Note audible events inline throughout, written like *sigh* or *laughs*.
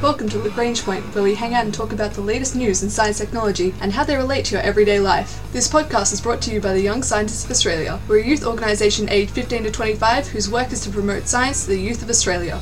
Welcome to Lagrange Point, where we hang out and talk about the latest news in science technology and how they relate to your everyday life. This podcast is brought to you by the Young Scientists of Australia. We're a youth organisation aged 15 to 25 whose work is to promote science to the youth of Australia.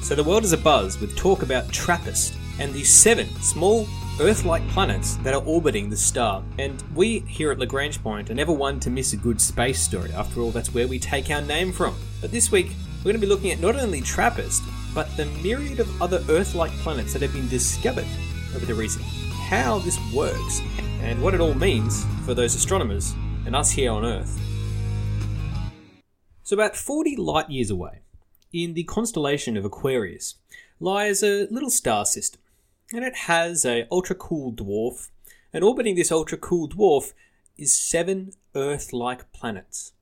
So the world is abuzz with talk about TRAPPIST and the seven small Earth-like planets that are orbiting the star. And we here at Lagrange Point are never one to miss a good space story. After all, that's where we take our name from. But this week, we're going to be looking at not only TRAPPIST, but the myriad of other Earth-like planets that have been discovered over the recent. How this works and what it all means for those astronomers and us here on Earth. So about 40 light years away, in the constellation of Aquarius, lies a little star system and it has a ultra cool dwarf. And orbiting this ultra cool dwarf is seven Earth-like planets.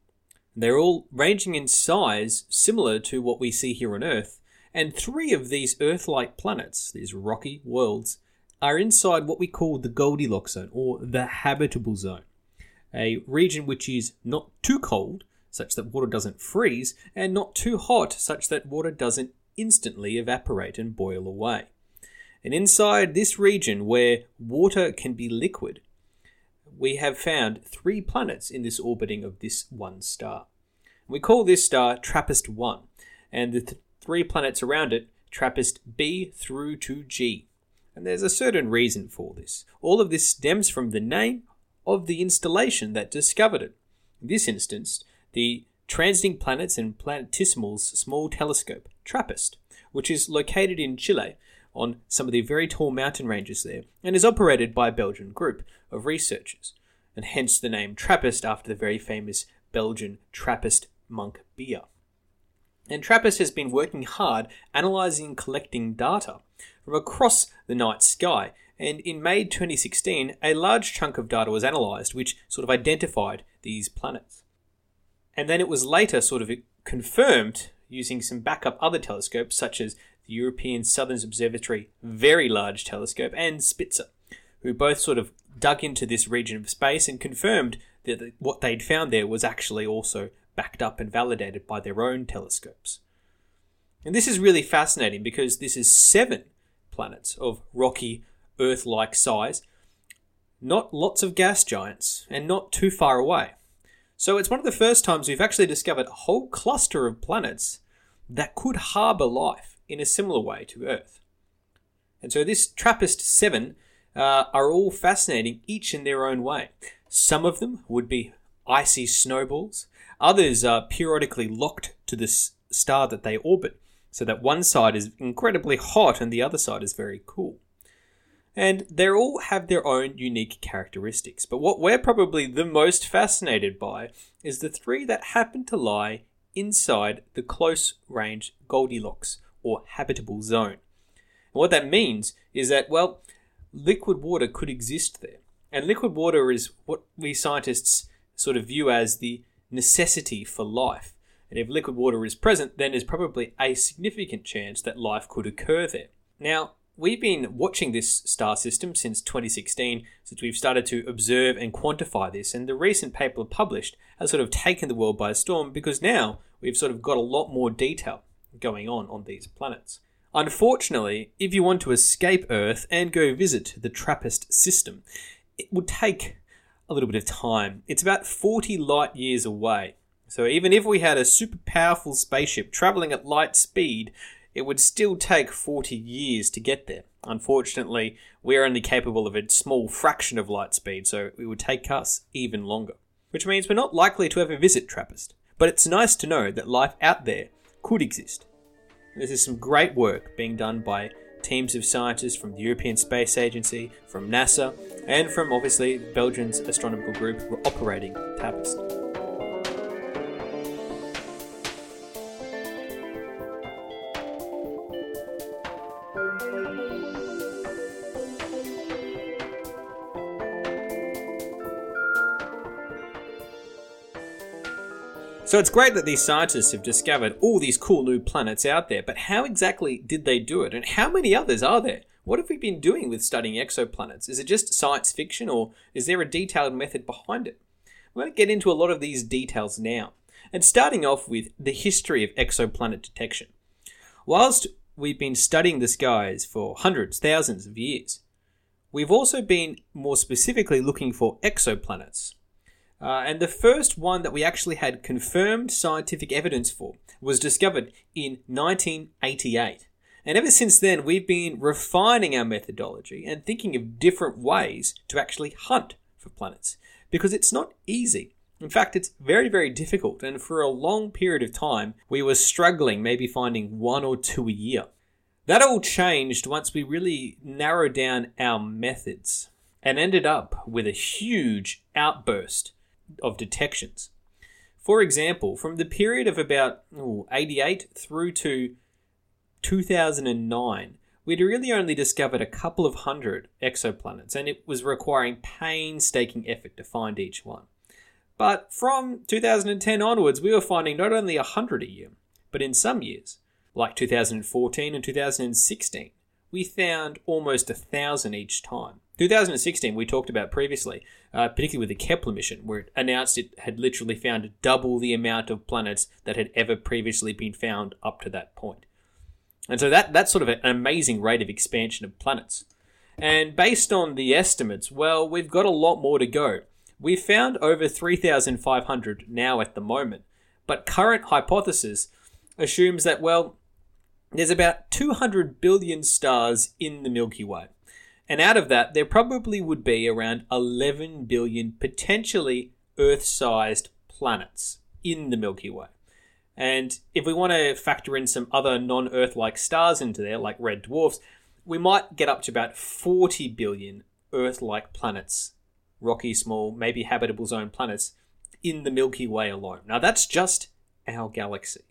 They're all ranging in size similar to what we see here on Earth, and three of these Earth-like planets, these rocky worlds, are inside what we call the Goldilocks zone or the habitable zone, a region which is not too cold such that water doesn't freeze and not too hot such that water doesn't instantly evaporate and boil away. And inside this region, where water can be liquid, we have found three planets in this orbiting of this one star. We call this star TRAPPIST 1, and the th- three planets around it TRAPPIST B through to G. And there's a certain reason for this. All of this stems from the name of the installation that discovered it. In this instance, the Transiting Planets and Planetesimals Small Telescope, TRAPPIST, which is located in Chile on some of the very tall mountain ranges there and is operated by a Belgian group of researchers, and hence the name TRAPPIST after the very famous Belgian Trappist monk Bia. And TRAPPIST has been working hard analysing and collecting data from across the night sky. And in May 2016, a large chunk of data was analysed which sort of identified these planets. And then it was later sort of confirmed using some backup other telescopes such as the European Southern Observatory Very Large Telescope, and Spitzer, who both sort of dug into this region of space and confirmed that what they'd found there was actually also backed up and validated by their own telescopes. And this is really fascinating because this is seven planets of rocky, Earth like size, not lots of gas giants, and not too far away. So it's one of the first times we've actually discovered a whole cluster of planets that could harbour life in a similar way to Earth. And so this TRAPPIST 7 uh, are all fascinating, each in their own way. Some of them would be icy snowballs, others are periodically locked to the star that they orbit, so that one side is incredibly hot and the other side is very cool. And they all have their own unique characteristics. But what we're probably the most fascinated by is the three that happen to lie inside the close range Goldilocks or habitable zone. And what that means is that, well, liquid water could exist there. And liquid water is what we scientists sort of view as the necessity for life. And if liquid water is present, then there's probably a significant chance that life could occur there. Now, we've been watching this star system since 2016, since we've started to observe and quantify this. And the recent paper published has sort of taken the world by storm because now we've sort of got a lot more detail going on on these planets. Unfortunately, if you want to escape Earth and go visit the TRAPPIST system, it would take a little bit of time. It's about 40 light years away. So even if we had a super powerful spaceship traveling at light speed, it would still take 40 years to get there. Unfortunately, we're only capable of a small fraction of light speed, so it would take us even longer. Which means we're not likely to ever visit TRAPPIST. But it's nice to know that life out there could exist. This is some great work being done by teams of scientists from the European Space Agency, from NASA, and from obviously Belgium's astronomical group were operating TRAPPIST. So it's great that these scientists have discovered all these cool new planets out there, but how exactly did they do it? And how many others are there? What have we been doing with studying exoplanets? Is it just science fiction or is there a detailed method behind it? We're going to get into a lot of these details now. And starting off with the history of exoplanet detection. Whilst we've been studying the skies for hundreds, thousands of years. We've also been more specifically looking for exoplanets. Uh, and the first one that we actually had confirmed scientific evidence for was discovered in 1988. And ever since then, we've been refining our methodology and thinking of different ways to actually hunt for planets. Because it's not easy. In fact, it's very, very difficult. And for a long period of time, we were struggling, maybe finding one or two a year. That all changed once we really narrowed down our methods and ended up with a huge outburst of detections. For example, from the period of about ooh, 88 through to 2009, we'd really only discovered a couple of hundred exoplanets, and it was requiring painstaking effort to find each one. But from 2010 onwards, we were finding not only 100 a year, but in some years, like 2014 and 2016, we found almost a thousand each time. 2016, we talked about previously, uh, particularly with the Kepler mission, where it announced it had literally found double the amount of planets that had ever previously been found up to that point. And so that, that's sort of an amazing rate of expansion of planets. And based on the estimates, well, we've got a lot more to go. We've found over 3,500 now at the moment, but current hypothesis assumes that, well, there's about 200 billion stars in the Milky Way. And out of that, there probably would be around 11 billion potentially Earth sized planets in the Milky Way. And if we want to factor in some other non Earth like stars into there, like red dwarfs, we might get up to about 40 billion Earth like planets, rocky, small, maybe habitable zone planets, in the Milky Way alone. Now, that's just our galaxy.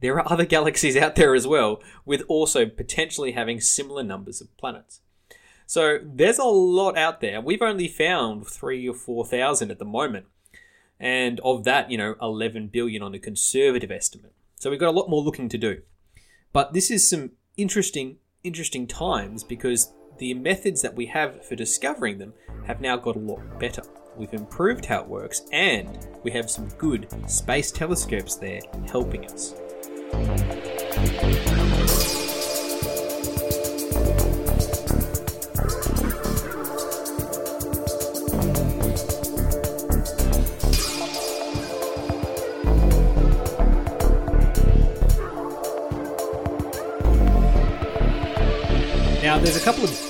There are other *laughs* galaxies out there as well, with also potentially having similar numbers of planets. So there's a lot out there. We've only found three or four thousand at the moment. And of that, you know, 11 billion on a conservative estimate. So we've got a lot more looking to do. But this is some interesting, interesting times because the methods that we have for discovering them have now got a lot better. We've improved how it works, and we have some good space telescopes there helping us.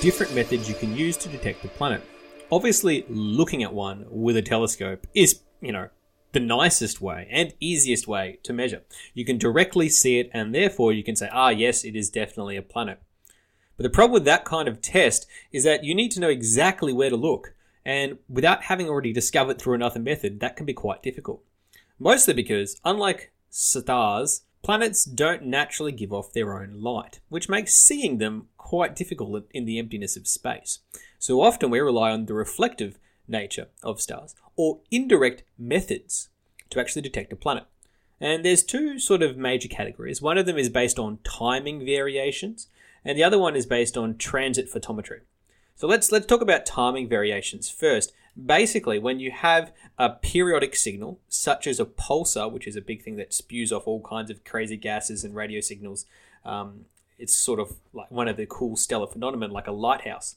Different methods you can use to detect a planet. Obviously, looking at one with a telescope is, you know, the nicest way and easiest way to measure. You can directly see it, and therefore you can say, ah, yes, it is definitely a planet. But the problem with that kind of test is that you need to know exactly where to look, and without having already discovered through another method, that can be quite difficult. Mostly because, unlike stars, Planets don't naturally give off their own light, which makes seeing them quite difficult in the emptiness of space. So often we rely on the reflective nature of stars or indirect methods to actually detect a planet. And there's two sort of major categories. One of them is based on timing variations, and the other one is based on transit photometry. So let's let's talk about timing variations first. Basically, when you have a periodic signal, such as a pulsar, which is a big thing that spews off all kinds of crazy gases and radio signals, um, it's sort of like one of the cool stellar phenomena, like a lighthouse.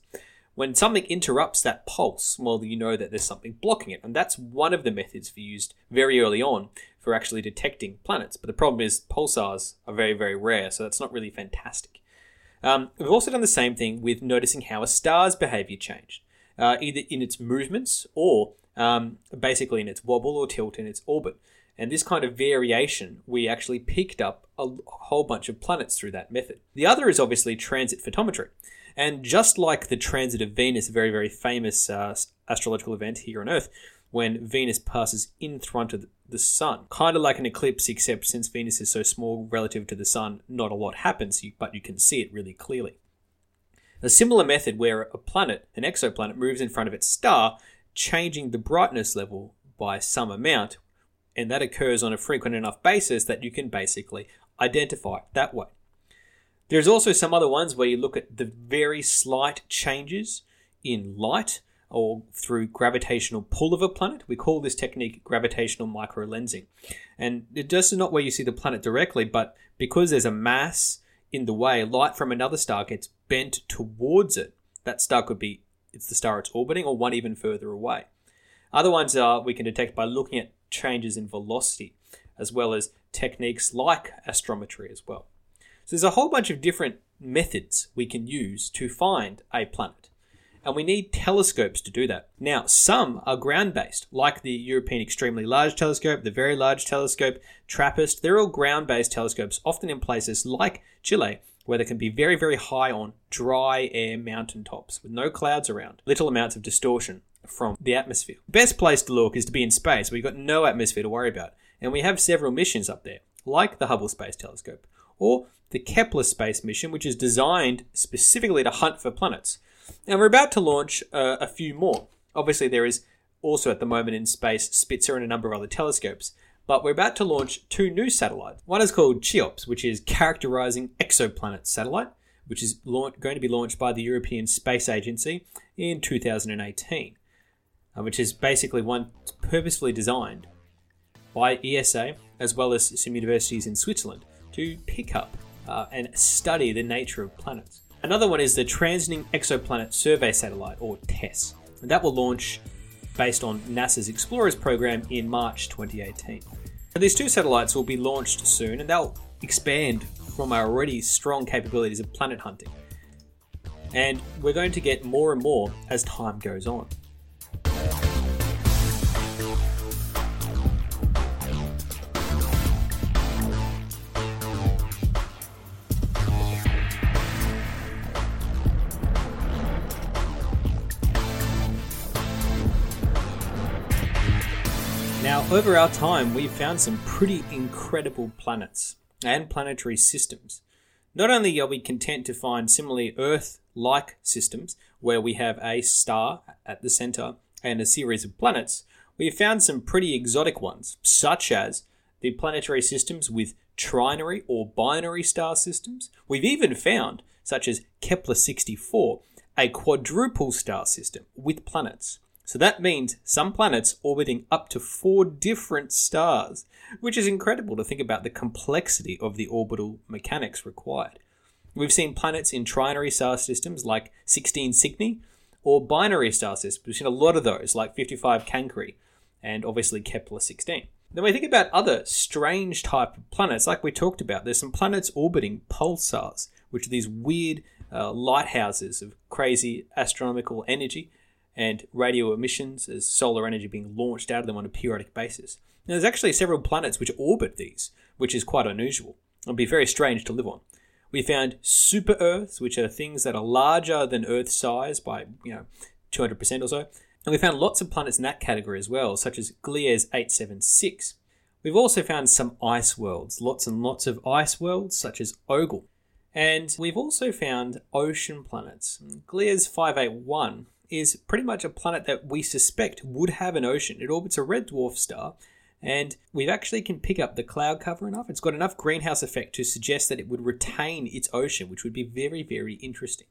When something interrupts that pulse, well, you know that there's something blocking it, and that's one of the methods for used very early on for actually detecting planets. But the problem is pulsars are very, very rare, so that's not really fantastic. Um, we've also done the same thing with noticing how a star's behavior changed uh, either in its movements or um, basically in its wobble or tilt in its orbit. And this kind of variation, we actually picked up a whole bunch of planets through that method. The other is obviously transit photometry. And just like the transit of Venus, a very, very famous uh, astrological event here on Earth, when Venus passes in front of the Sun, kind of like an eclipse, except since Venus is so small relative to the Sun, not a lot happens, but you can see it really clearly. A similar method where a planet, an exoplanet, moves in front of its star, changing the brightness level by some amount, and that occurs on a frequent enough basis that you can basically identify it that way. There's also some other ones where you look at the very slight changes in light or through gravitational pull of a planet. We call this technique gravitational microlensing. And it does not where you see the planet directly, but because there's a mass in the way, light from another star gets bent towards it. That star could be it's the star it's orbiting or one even further away. Other ones are we can detect by looking at changes in velocity, as well as techniques like astrometry as well. So there's a whole bunch of different methods we can use to find a planet. And we need telescopes to do that. Now, some are ground based, like the European Extremely Large Telescope, the Very Large Telescope, TRAPPIST. They're all ground based telescopes, often in places like Chile, where they can be very, very high on dry air mountain tops with no clouds around, little amounts of distortion from the atmosphere. Best place to look is to be in space where you've got no atmosphere to worry about. And we have several missions up there, like the Hubble Space Telescope, or the Kepler Space Mission, which is designed specifically to hunt for planets. And we're about to launch uh, a few more. Obviously, there is also at the moment in space Spitzer and a number of other telescopes. But we're about to launch two new satellites. One is called CHEOPS, which is Characterizing Exoplanet Satellite, which is going to be launched by the European Space Agency in 2018, uh, which is basically one purposefully designed by ESA as well as some universities in Switzerland to pick up uh, and study the nature of planets. Another one is the Transiting Exoplanet Survey Satellite, or TESS. And that will launch based on NASA's Explorers program in March 2018. Now, these two satellites will be launched soon, and they'll expand from our already strong capabilities of planet hunting. And we're going to get more and more as time goes on. Over our time, we've found some pretty incredible planets and planetary systems. Not only are we content to find similarly Earth like systems where we have a star at the center and a series of planets, we have found some pretty exotic ones, such as the planetary systems with trinary or binary star systems. We've even found, such as Kepler 64, a quadruple star system with planets. So that means some planets orbiting up to four different stars, which is incredible to think about the complexity of the orbital mechanics required. We've seen planets in trinary star systems like 16 Cygni, or binary star systems. We've seen a lot of those, like 55 Cancri, and obviously Kepler 16. Then we think about other strange type of planets, like we talked about. There's some planets orbiting pulsars, which are these weird uh, lighthouses of crazy astronomical energy and radio emissions as solar energy being launched out of them on a periodic basis. Now, there's actually several planets which orbit these, which is quite unusual. It would be very strange to live on. We found super Earths, which are things that are larger than Earth size by you know 200% or so. And we found lots of planets in that category as well, such as Gliese 876. We've also found some ice worlds, lots and lots of ice worlds, such as OGLE. And we've also found ocean planets. Gliese 581 is pretty much a planet that we suspect would have an ocean. It orbits a red dwarf star, and we actually can pick up the cloud cover enough. It's got enough greenhouse effect to suggest that it would retain its ocean, which would be very, very interesting.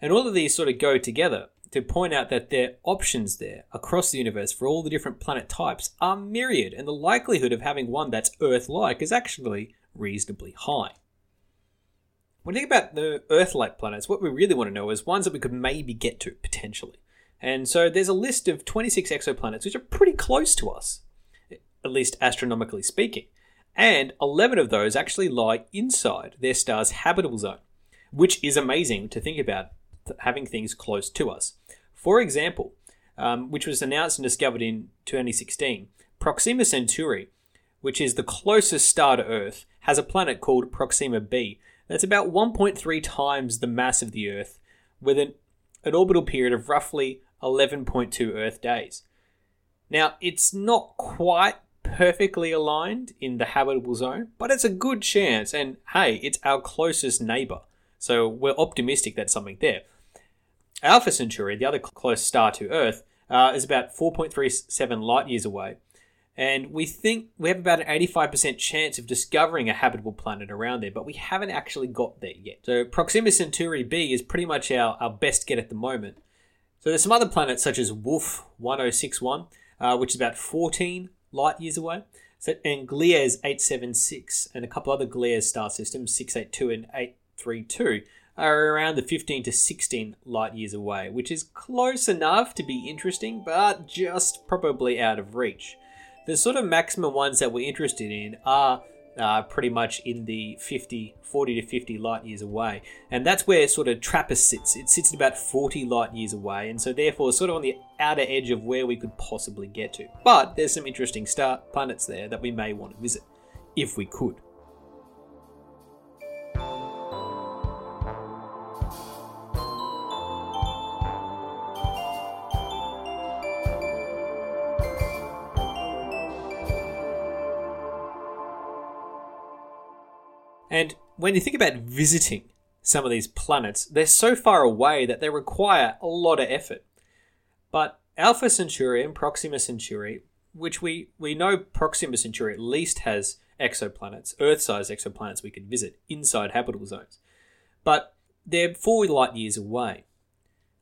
And all of these sort of go together to point out that there are options there across the universe for all the different planet types are myriad, and the likelihood of having one that's Earth like is actually reasonably high. When you think about the Earth like planets, what we really want to know is ones that we could maybe get to potentially. And so there's a list of 26 exoplanets which are pretty close to us, at least astronomically speaking. And 11 of those actually lie inside their star's habitable zone, which is amazing to think about having things close to us. For example, um, which was announced and discovered in 2016, Proxima Centauri, which is the closest star to Earth, has a planet called Proxima b, that's about 1.3 times the mass of the Earth, with an, an orbital period of roughly 11.2 Earth days. Now, it's not quite perfectly aligned in the habitable zone, but it's a good chance, and hey, it's our closest neighbor, so we're optimistic that something there. Alpha Centauri, the other close star to Earth, uh, is about 4.37 light years away, and we think we have about an 85% chance of discovering a habitable planet around there, but we haven't actually got there yet. So Proxima Centauri b is pretty much our, our best get at the moment. So there's some other planets such as Wolf 1061, uh, which is about 14 light years away. So, and Gliese 876 and a couple other Gliese star systems, 682 and 832, are around the 15 to 16 light years away, which is close enough to be interesting, but just probably out of reach. The sort of maximum ones that we're interested in are uh, pretty much in the 50, 40 to 50 light years away. And that's where sort of TRAPPIST sits. It sits at about 40 light years away, and so therefore sort of on the outer edge of where we could possibly get to. But there's some interesting star planets there that we may want to visit, if we could. And when you think about visiting some of these planets, they're so far away that they require a lot of effort. But Alpha Centauri and Proxima Centauri, which we, we know Proxima Centauri at least has exoplanets, Earth sized exoplanets we could visit inside habitable zones. But they're four light years away.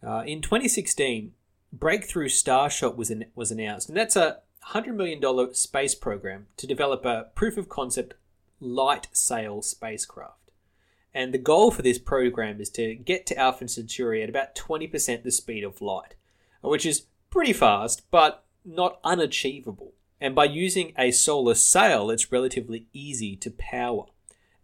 Uh, in 2016, Breakthrough Starshot was, was announced, and that's a $100 million space program to develop a proof of concept light sail spacecraft. And the goal for this program is to get to Alpha Centauri at about 20% the speed of light, which is pretty fast, but not unachievable. And by using a solar sail, it's relatively easy to power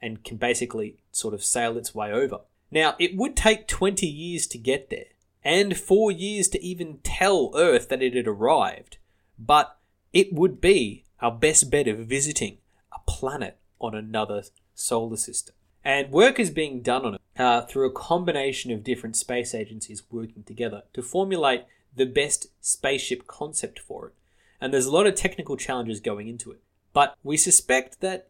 and can basically sort of sail its way over. Now, it would take 20 years to get there, and four years to even tell Earth that it had arrived, but it would be our best bet of visiting a planet on another solar system. And work is being done on it uh, through a combination of different space agencies working together to formulate the best spaceship concept for it. And there's a lot of technical challenges going into it. But we suspect that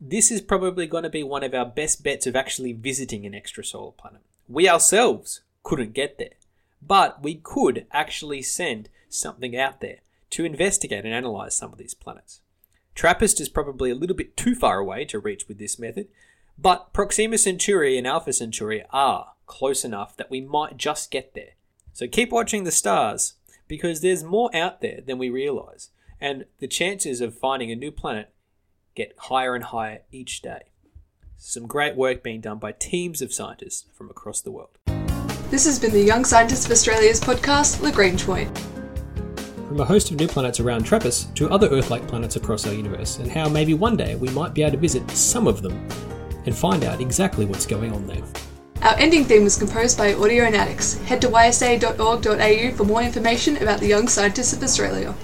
this is probably going to be one of our best bets of actually visiting an extrasolar planet. We ourselves couldn't get there, but we could actually send something out there to investigate and analyze some of these planets. TRAPPIST is probably a little bit too far away to reach with this method, but Proxima Centauri and Alpha Centauri are close enough that we might just get there. So keep watching the stars because there's more out there than we realize, and the chances of finding a new planet get higher and higher each day. Some great work being done by teams of scientists from across the world. This has been the Young Scientists of Australia's podcast, Lagrange Point from a host of new planets around TRAPPIST to other Earth like planets across our universe, and how maybe one day we might be able to visit some of them and find out exactly what's going on there. Our ending theme was composed by Audionautics. Head to ysa.org.au for more information about the Young Scientists of Australia.